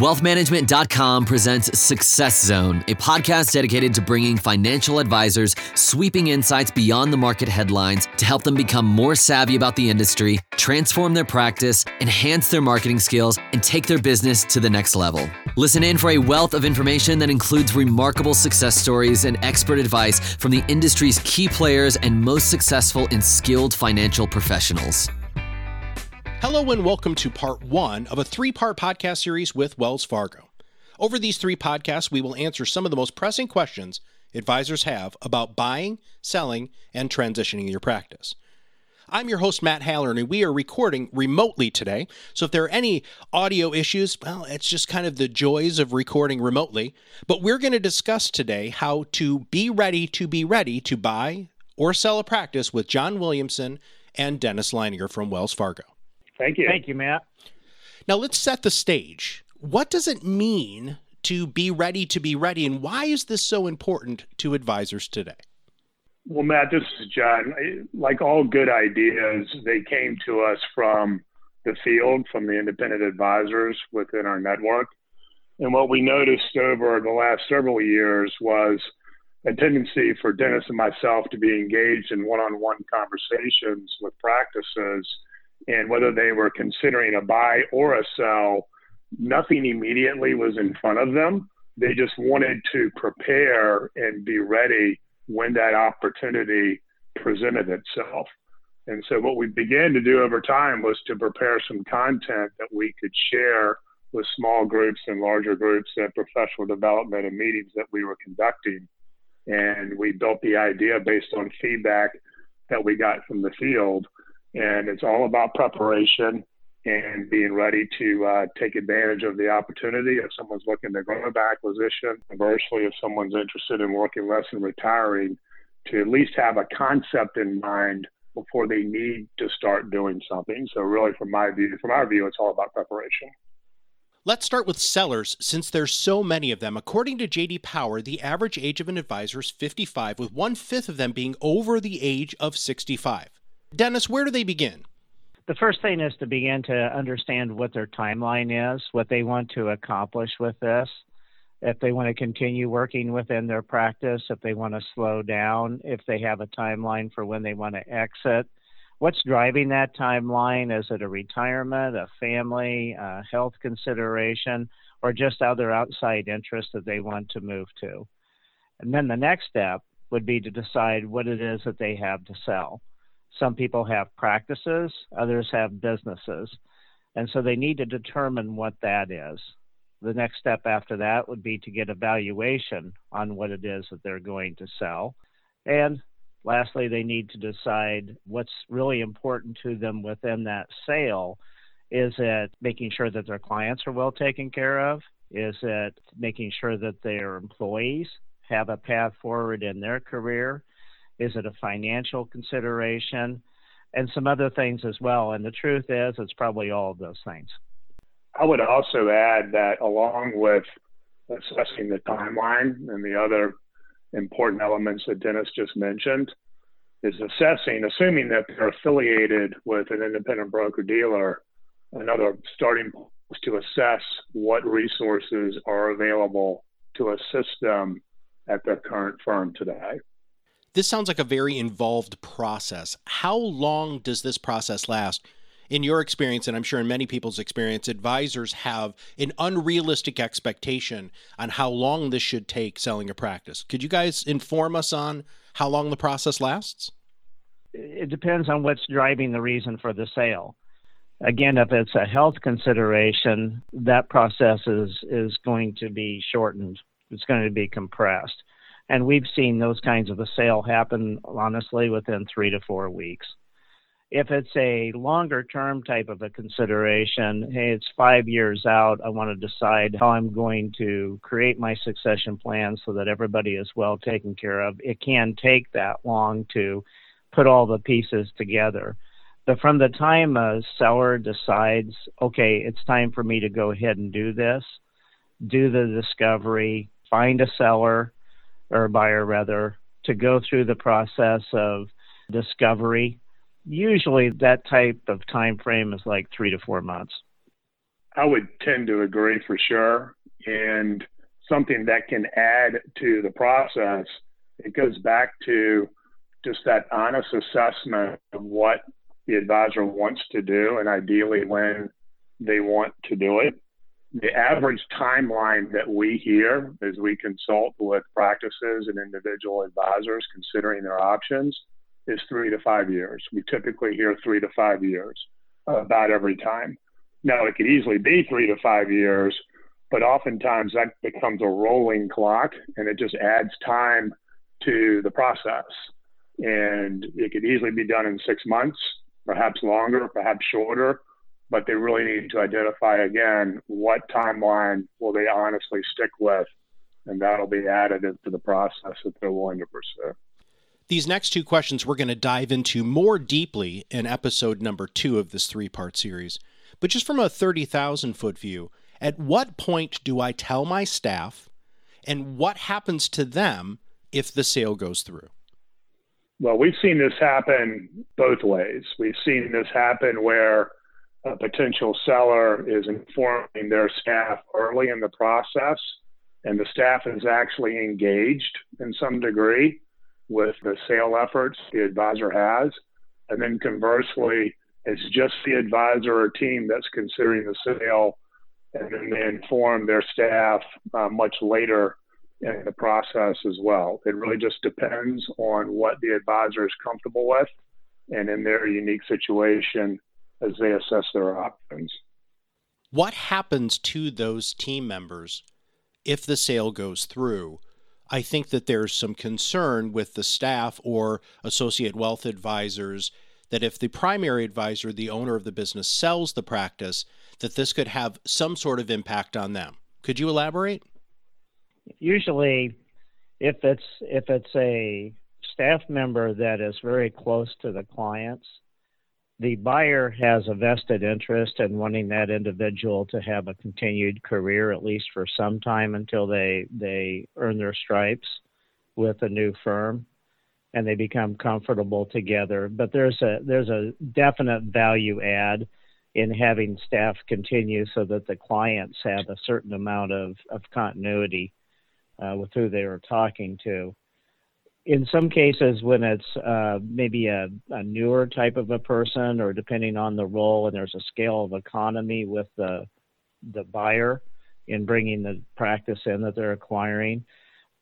Wealthmanagement.com presents Success Zone, a podcast dedicated to bringing financial advisors sweeping insights beyond the market headlines to help them become more savvy about the industry, transform their practice, enhance their marketing skills, and take their business to the next level. Listen in for a wealth of information that includes remarkable success stories and expert advice from the industry's key players and most successful and skilled financial professionals. Hello, and welcome to part one of a three part podcast series with Wells Fargo. Over these three podcasts, we will answer some of the most pressing questions advisors have about buying, selling, and transitioning your practice. I'm your host, Matt Halloran, and we are recording remotely today. So if there are any audio issues, well, it's just kind of the joys of recording remotely. But we're going to discuss today how to be ready to be ready to buy or sell a practice with John Williamson and Dennis Leininger from Wells Fargo. Thank you. Thank you, Matt. Now let's set the stage. What does it mean to be ready to be ready, and why is this so important to advisors today? Well, Matt, this is John. Like all good ideas, they came to us from the field, from the independent advisors within our network. And what we noticed over the last several years was a tendency for Dennis and myself to be engaged in one on one conversations with practices and whether they were considering a buy or a sell, nothing immediately was in front of them. They just wanted to prepare and be ready when that opportunity presented itself. And so, what we began to do over time was to prepare some content that we could share with small groups and larger groups at professional development and meetings that we were conducting. And we built the idea based on feedback that we got from the field and it's all about preparation and being ready to uh, take advantage of the opportunity if someone's looking to grow by acquisition. Conversely, if someone's interested in working less and retiring, to at least have a concept in mind before they need to start doing something. So, really, from my view, from our view, it's all about preparation. Let's start with sellers since there's so many of them. According to JD Power, the average age of an advisor is 55, with one fifth of them being over the age of 65. Dennis, where do they begin? The first thing is to begin to understand what their timeline is, what they want to accomplish with this. If they want to continue working within their practice, if they want to slow down, if they have a timeline for when they want to exit. What's driving that timeline? Is it a retirement, a family, a health consideration, or just other outside interests that they want to move to? And then the next step would be to decide what it is that they have to sell. Some people have practices, others have businesses. And so they need to determine what that is. The next step after that would be to get a valuation on what it is that they're going to sell. And lastly, they need to decide what's really important to them within that sale. Is it making sure that their clients are well taken care of? Is it making sure that their employees have a path forward in their career? Is it a financial consideration? And some other things as well. And the truth is, it's probably all of those things. I would also add that along with assessing the timeline and the other important elements that Dennis just mentioned, is assessing, assuming that they're affiliated with an independent broker dealer, another starting point is to assess what resources are available to assist them at their current firm today. This sounds like a very involved process. How long does this process last? In your experience, and I'm sure in many people's experience, advisors have an unrealistic expectation on how long this should take selling a practice. Could you guys inform us on how long the process lasts? It depends on what's driving the reason for the sale. Again, if it's a health consideration, that process is, is going to be shortened. It's going to be compressed and we've seen those kinds of a sale happen honestly within three to four weeks. If it's a longer term type of a consideration, hey, it's five years out, I want to decide how I'm going to create my succession plan so that everybody is well taken care of. It can take that long to put all the pieces together. But from the time a seller decides, okay, it's time for me to go ahead and do this, do the discovery, find a seller, or a buyer rather, to go through the process of discovery. Usually that type of time frame is like three to four months. I would tend to agree for sure. And something that can add to the process, it goes back to just that honest assessment of what the advisor wants to do and ideally when they want to do it. The average timeline that we hear as we consult with practices and individual advisors considering their options is three to five years. We typically hear three to five years about every time. Now, it could easily be three to five years, but oftentimes that becomes a rolling clock and it just adds time to the process. And it could easily be done in six months, perhaps longer, perhaps shorter, but they really need to identify again what timeline will they honestly stick with, and that'll be additive to the process that they're willing to pursue. These next two questions we're going to dive into more deeply in episode number two of this three part series. But just from a 30,000 foot view, at what point do I tell my staff and what happens to them if the sale goes through? Well, we've seen this happen both ways. We've seen this happen where a potential seller is informing their staff early in the process, and the staff is actually engaged in some degree with the sale efforts the advisor has. And then conversely, it's just the advisor or team that's considering the sale, and then they inform their staff uh, much later in the process as well. It really just depends on what the advisor is comfortable with and in their unique situation as they assess their options. What happens to those team members if the sale goes through? I think that there's some concern with the staff or associate wealth advisors that if the primary advisor, the owner of the business, sells the practice, that this could have some sort of impact on them. Could you elaborate? Usually, if it's if it's a staff member that is very close to the clients, the buyer has a vested interest in wanting that individual to have a continued career at least for some time until they they earn their stripes with a new firm and they become comfortable together. But there's a there's a definite value add in having staff continue so that the clients have a certain amount of, of continuity uh, with who they are talking to. In some cases, when it's uh, maybe a, a, newer type of a person, or depending on the role, and there's a scale of economy with the the buyer in bringing the practice in that they're acquiring,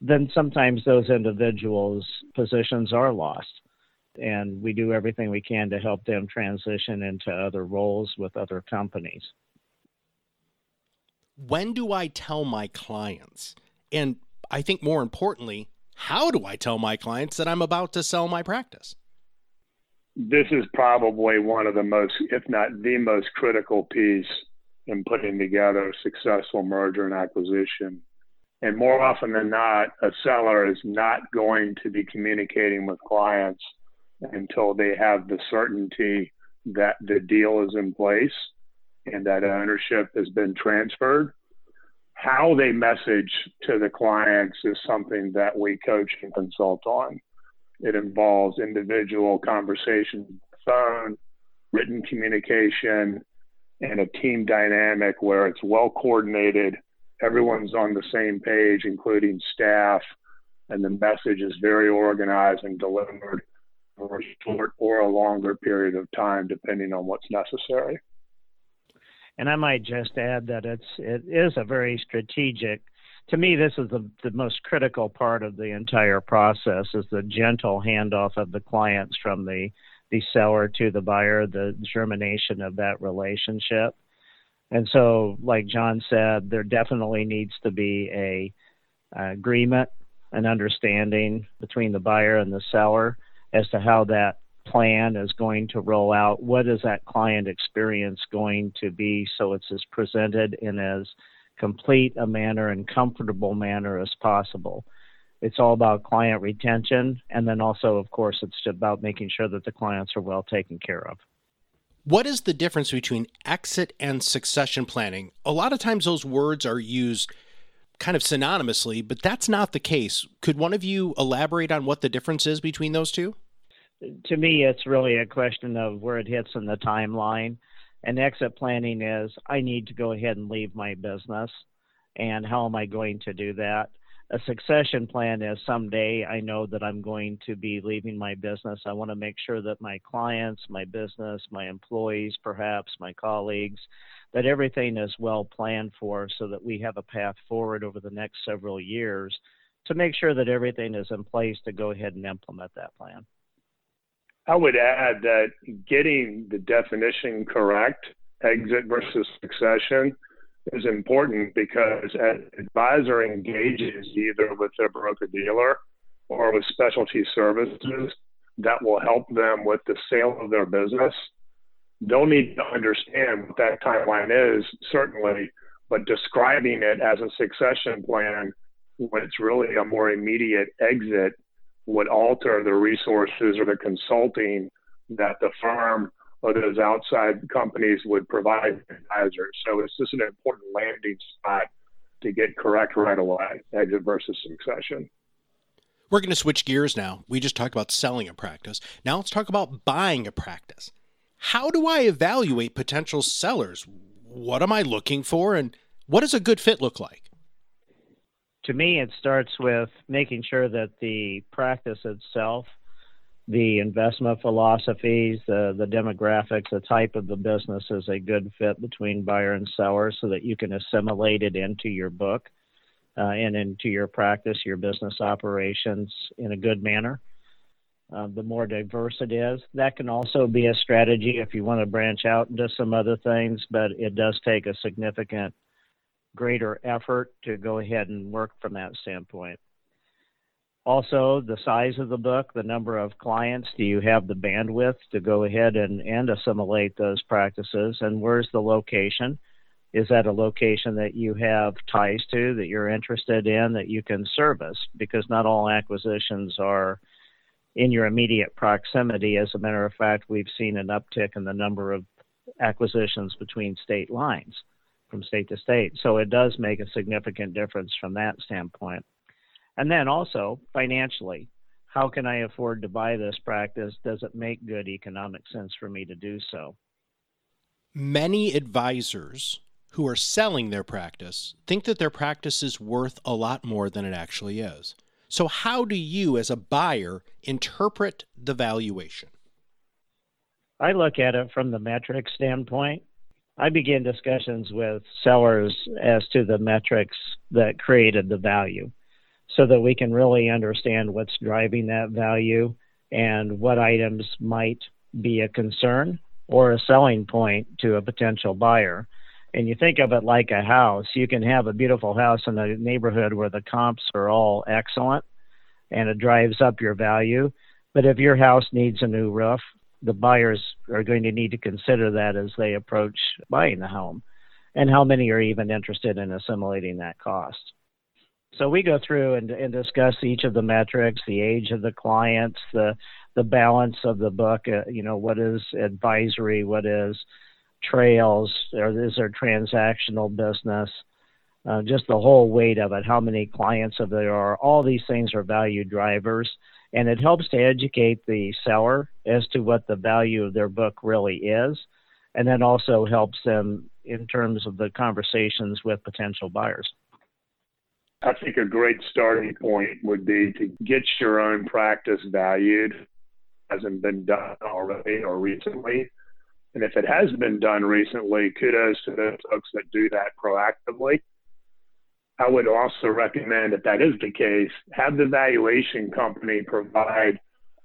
then sometimes those individuals' positions are lost. And we do everything we can to help them transition into other roles with other companies. When do I tell my clients? And I think more importantly, how do I tell my clients that I'm about to sell my practice? This is probably one of the most, if not the most critical piece in putting together a successful merger and acquisition and more often than not, a seller is not going to be communicating with clients until they have the certainty that the deal is in place and that ownership has been transferred. How they message to the clients is something that we coach and consult on. It involves individual conversation, phone, written communication, and a team dynamic where it's well coordinated everyone's on the same page, including staff, and the message is very organized and delivered for a short or a longer period of time, depending on what's necessary. And I might just add that it's it is a very strategic. To me, this is the, the most critical part of the entire process is the gentle handoff of the clients from the the seller to the buyer, the germination of that relationship. And so, like John said, there definitely needs to be a, a agreement, an understanding between the buyer and the seller as to how that plan is going to roll out. What is that client experience going to be so it's as presented in as complete a manner and comfortable manner as possible. It's all about client retention, and then also, of course, it's about making sure that the clients are well taken care of. What is the difference between exit and succession planning? A lot of times those words are used kind of synonymously, but that's not the case. Could one of you elaborate on what the difference is between those two? To me, it's really a question of where it hits in the timeline. And exit planning is I need to go ahead and leave my business. And how am I going to do that? A succession plan is someday I know that I'm going to be leaving my business. I want to make sure that my clients, my business, my employees, perhaps my colleagues, that everything is well planned for so that we have a path forward over the next several years to make sure that everything is in place to go ahead and implement that plan. I would add that getting the definition correct, exit versus succession, is important because an advisor engages either with their broker dealer or with specialty services that will help them with the sale of their business. They'll need to understand what that timeline is, certainly, but describing it as a succession plan when it's really a more immediate exit would alter the resources or the consulting that the firm or those outside companies would provide advisors. So it's just an important landing spot to get correct right away, exit versus succession. We're going to switch gears now. We just talked about selling a practice. Now let's talk about buying a practice. How do I evaluate potential sellers? What am I looking for and what does a good fit look like? To me, it starts with making sure that the practice itself, the investment philosophies, the, the demographics, the type of the business is a good fit between buyer and seller so that you can assimilate it into your book uh, and into your practice, your business operations in a good manner. Uh, the more diverse it is, that can also be a strategy if you want to branch out into some other things, but it does take a significant greater effort to go ahead and work from that standpoint. Also, the size of the book, the number of clients, do you have the bandwidth to go ahead and, and assimilate those practices? And where's the location? Is that a location that you have ties to, that you're interested in, that you can service? Because not all acquisitions are in your immediate proximity. As a matter of fact, we've seen an uptick in the number of acquisitions between state lines from state to state. So it does make a significant difference from that standpoint. And then also financially, how can I afford to buy this practice? Does it make good economic sense for me to do so? Many advisors who are selling their practice think that their practice is worth a lot more than it actually is. So, how do you, as a buyer, interpret the valuation? I look at it from the metric standpoint. I begin discussions with sellers as to the metrics that created the value so that we can really understand what's driving that value and what items might be a concern or a selling point to a potential buyer. And you think of it like a house, you can have a beautiful house in a neighborhood where the comps are all excellent and it drives up your value. But if your house needs a new roof the buyers are going to need to consider that as they approach buying the home and how many are even interested in assimilating that cost. So we go through and, and discuss each of the metrics, the age of the clients, the the balance of the book. Uh, you know, what is advisory, what is trails, or is there transactional business? Uh, just the whole weight of it. How many clients of there are? All these things are value drivers and it helps to educate the seller as to what the value of their book really is and then also helps them in terms of the conversations with potential buyers i think a great starting point would be to get your own practice valued hasn't been done already or recently and if it has been done recently kudos to those folks that do that proactively I would also recommend, if that is the case, have the valuation company provide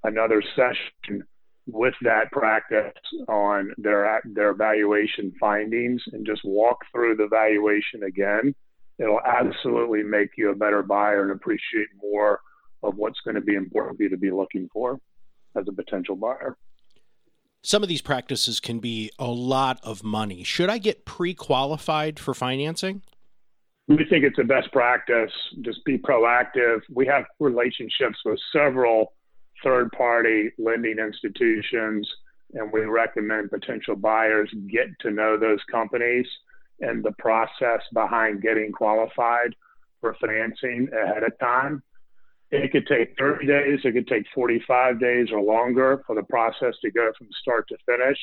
another session with that practice on their their valuation findings and just walk through the valuation again. It'll absolutely make you a better buyer and appreciate more of what's going to be important for you to be looking for as a potential buyer. Some of these practices can be a lot of money. Should I get pre qualified for financing? We think it's a best practice. Just be proactive. We have relationships with several third party lending institutions, and we recommend potential buyers get to know those companies and the process behind getting qualified for financing ahead of time. It could take 30 days, it could take 45 days or longer for the process to go from start to finish.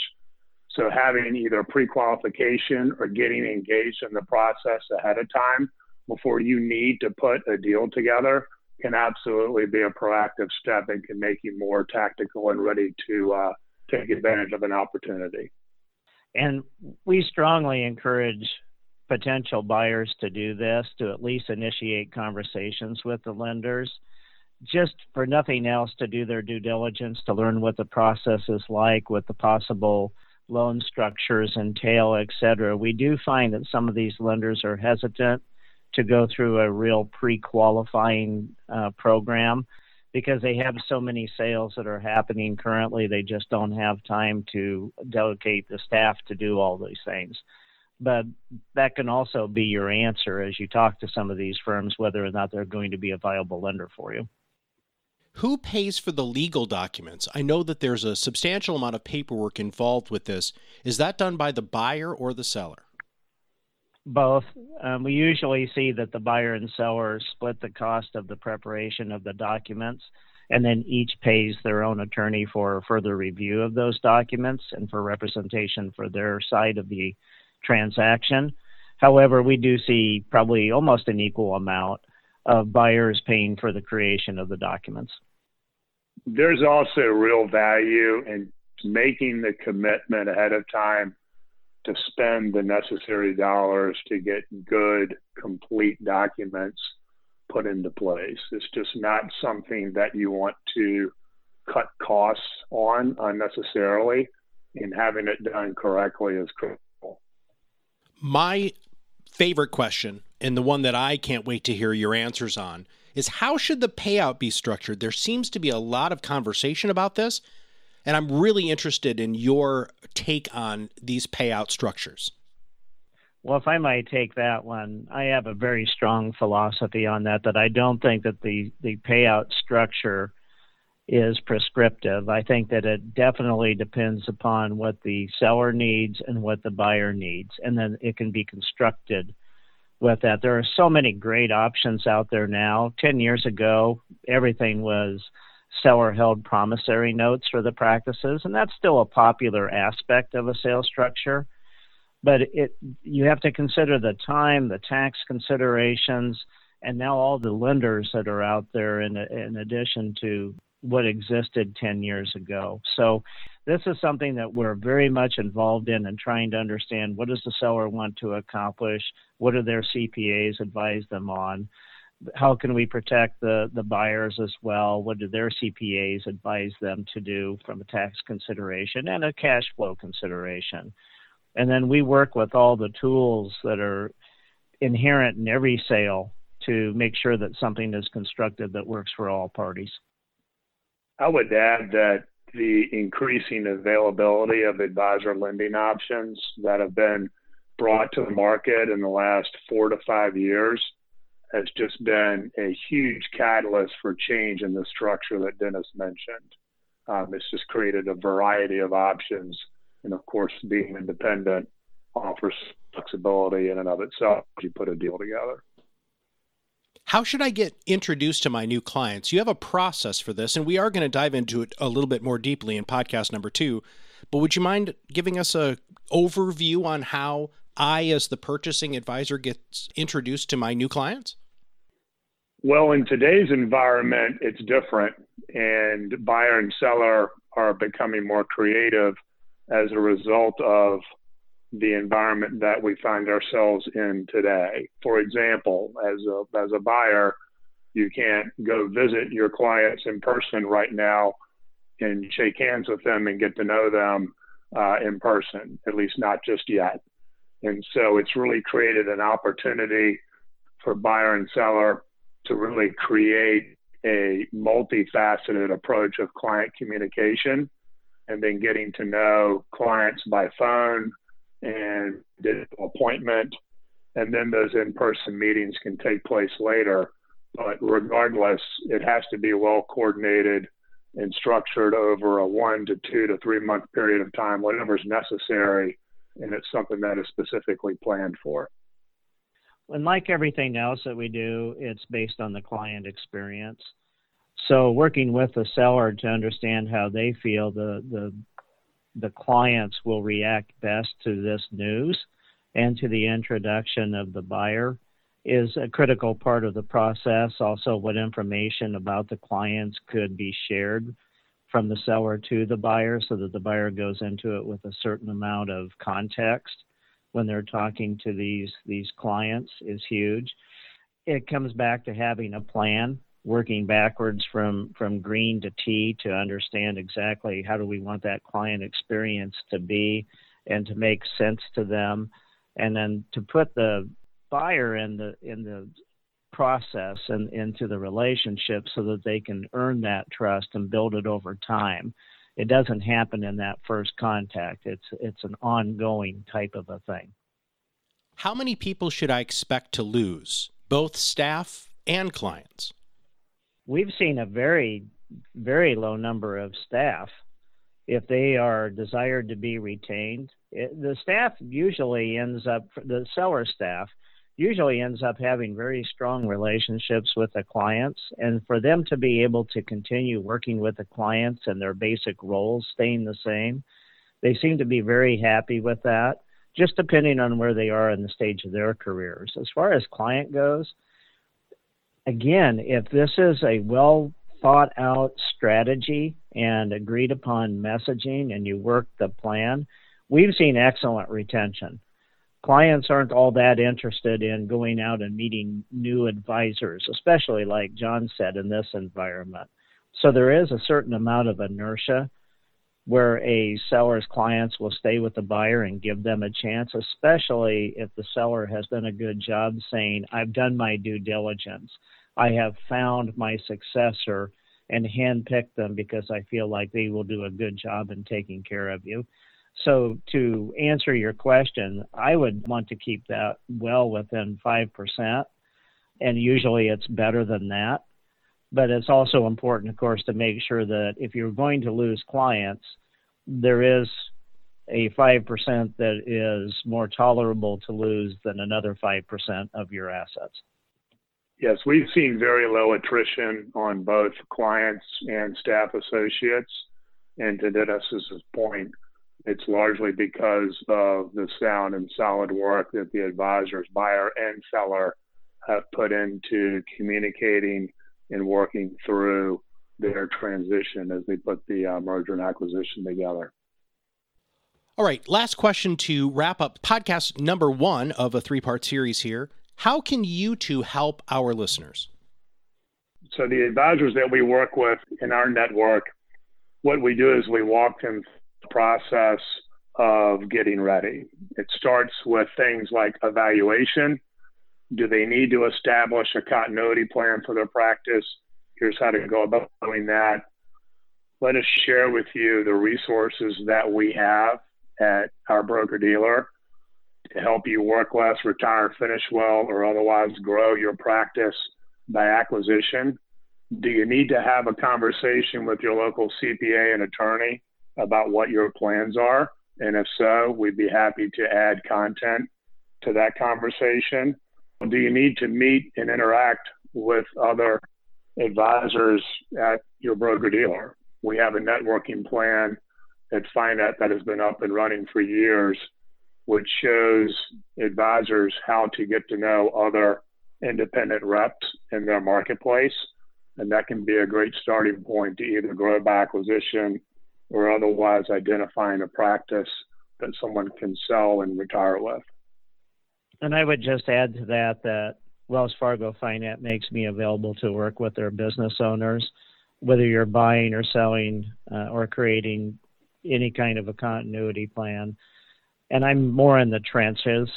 So having either pre-qualification or getting engaged in the process ahead of time before you need to put a deal together can absolutely be a proactive step and can make you more tactical and ready to uh, take advantage of an opportunity. And we strongly encourage potential buyers to do this, to at least initiate conversations with the lenders, just for nothing else to do their due diligence, to learn what the process is like, what the possible loan structures entail, et cetera. We do find that some of these lenders are hesitant to go through a real pre-qualifying uh, program because they have so many sales that are happening currently. They just don't have time to delegate the staff to do all these things. But that can also be your answer as you talk to some of these firms whether or not they're going to be a viable lender for you. Who pays for the legal documents? I know that there's a substantial amount of paperwork involved with this. Is that done by the buyer or the seller? both. Um, we usually see that the buyer and seller split the cost of the preparation of the documents, and then each pays their own attorney for further review of those documents and for representation for their side of the transaction. However, we do see probably almost an equal amount of buyers paying for the creation of the documents. There's also real value in making the commitment ahead of time to spend the necessary dollars to get good, complete documents put into place. It's just not something that you want to cut costs on unnecessarily, and having it done correctly is critical. My favorite question, and the one that I can't wait to hear your answers on, is how should the payout be structured? There seems to be a lot of conversation about this, and I'm really interested in your take on these payout structures. Well, if I might take that one, I have a very strong philosophy on that. That I don't think that the the payout structure is prescriptive. I think that it definitely depends upon what the seller needs and what the buyer needs, and then it can be constructed with that. There are so many great options out there now. Ten years ago, everything was seller held promissory notes for the practices, and that's still a popular aspect of a sales structure. But it you have to consider the time, the tax considerations, and now all the lenders that are out there in, in addition to what existed 10 years ago. So this is something that we're very much involved in and trying to understand what does the seller want to accomplish, what do their CPAs advise them on, how can we protect the, the buyers as well? What do their CPAs advise them to do from a tax consideration and a cash flow consideration? And then we work with all the tools that are inherent in every sale to make sure that something is constructed that works for all parties. I would add that the increasing availability of advisor lending options that have been brought to the market in the last four to five years has just been a huge catalyst for change in the structure that Dennis mentioned. Um, it's just created a variety of options. And of course, being independent offers flexibility in and of itself you put a deal together. How should I get introduced to my new clients? You have a process for this, and we are going to dive into it a little bit more deeply in podcast number two. But would you mind giving us a overview on how I, as the purchasing advisor, gets introduced to my new clients? Well, in today's environment, it's different, and buyer and seller are becoming more creative as a result of the environment that we find ourselves in today. For example, as a, as a buyer, you can't go visit your clients in person right now and shake hands with them and get to know them uh, in person, at least not just yet. And so it's really created an opportunity for buyer and seller to really create a multifaceted approach of client communication and then getting to know clients by phone and appointment. And then those in person meetings can take place later. But regardless, it has to be well coordinated and structured over a one to two to three month period of time, whatever's necessary. And it's something that is specifically planned for. And like everything else that we do, it's based on the client experience. So working with the seller to understand how they feel the the the clients will react best to this news and to the introduction of the buyer is a critical part of the process. Also, what information about the clients could be shared from the seller to the buyer so that the buyer goes into it with a certain amount of context when they're talking to these these clients is huge. It comes back to having a plan, working backwards from from green to T to understand exactly how do we want that client experience to be and to make sense to them and then to put the buyer in the in the process and into the relationship so that they can earn that trust and build it over time. It doesn't happen in that first contact. It's it's an ongoing type of a thing. How many people should I expect to lose, both staff and clients? We've seen a very very low number of staff if they are desired to be retained. It, the staff usually ends up the seller staff usually ends up having very strong relationships with the clients. And for them to be able to continue working with the clients and their basic roles staying the same, they seem to be very happy with that, just depending on where they are in the stage of their careers. As far as client goes, again, if this is a well thought out strategy and agreed upon messaging and you work the plan, we've seen excellent retention clients aren't all that interested in going out and meeting new advisors, especially like John said in this environment. So there is a certain amount of inertia where a seller's clients will stay with the buyer and give them a chance, especially if the seller has done a good job saying, I've done my due diligence. I have found my successor and handpicked them because I feel like they will do a good job in taking care of you. So, to answer your question, I would want to keep that well within 5%, and usually it's better than that. But it's also important, of course, to make sure that if you're going to lose clients, there is a 5% that is more tolerable to lose than another 5% of your assets. Yes, we've seen very low attrition on both clients and staff associates. And to Dennis's point, it's largely because of the sound and solid work that the advisors, buyer and seller, have put into communicating and working through their transition as they put the uh, merger and acquisition together. All right, last question to wrap up podcast number one of a three part series here. How can you two help our listeners? So, the advisors that we work with in our network, what we do is we walk them through the process of getting ready. It starts with things like evaluation. Do they need to establish a continuity plan for their practice? Here's how to go about doing that. Let us share with you the resources that we have at our broker dealer to help you work less, retire, finish well, or otherwise grow your practice by acquisition. Do you need to have a conversation with your local CPA and attorney about what your plans are. And if so, we'd be happy to add content to that conversation. Do you need to meet and interact with other advisors at your broker dealer? We have a networking plan at FiNet that has been up and running for years, which shows advisors how to get to know other independent reps in their marketplace. And that can be a great starting point to either grow by acquisition or otherwise identifying a practice that someone can sell and retire with. And I would just add to that that Wells Fargo FiNet makes me available to work with their business owners, whether you're buying or selling uh, or creating any kind of a continuity plan. And I'm more in the trenches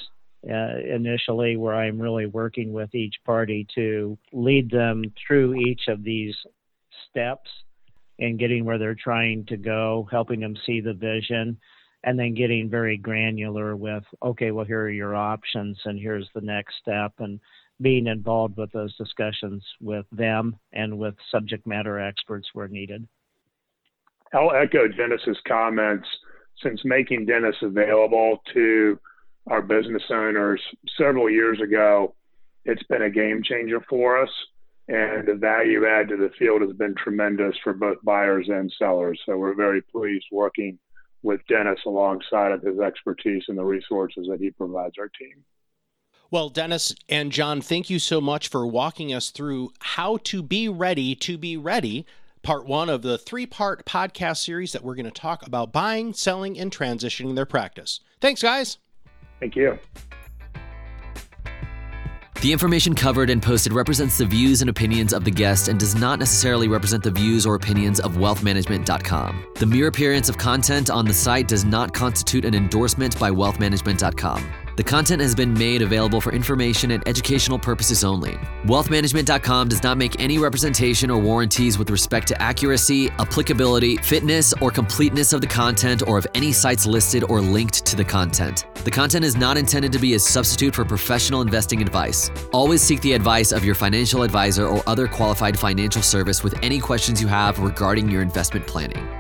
uh, initially, where I'm really working with each party to lead them through each of these steps and getting where they're trying to go, helping them see the vision, and then getting very granular with, okay, well, here are your options, and here's the next step, and being involved with those discussions with them and with subject matter experts where needed. I'll echo Dennis's comments. Since making Dennis available to our business owners several years ago, it's been a game changer for us and the value add to the field has been tremendous for both buyers and sellers. So we're very pleased working with Dennis alongside of his expertise and the resources that he provides our team. Well, Dennis and John, thank you so much for walking us through how to be ready to be ready. Part one of the three part podcast series that we're going to talk about buying, selling, and transitioning their practice. Thanks, guys. Thank you. The information covered and posted represents the views and opinions of the guest and does not necessarily represent the views or opinions of wealthmanagement.com. The mere appearance of content on the site does not constitute an endorsement by wealthmanagement.com. The content has been made available for information and educational purposes only. Wealthmanagement.com does not make any representation or warranties with respect to accuracy, applicability, fitness, or completeness of the content or of any sites listed or linked to the content. The content is not intended to be a substitute for professional investing advice. Always seek the advice of your financial advisor or other qualified financial service with any questions you have regarding your investment planning.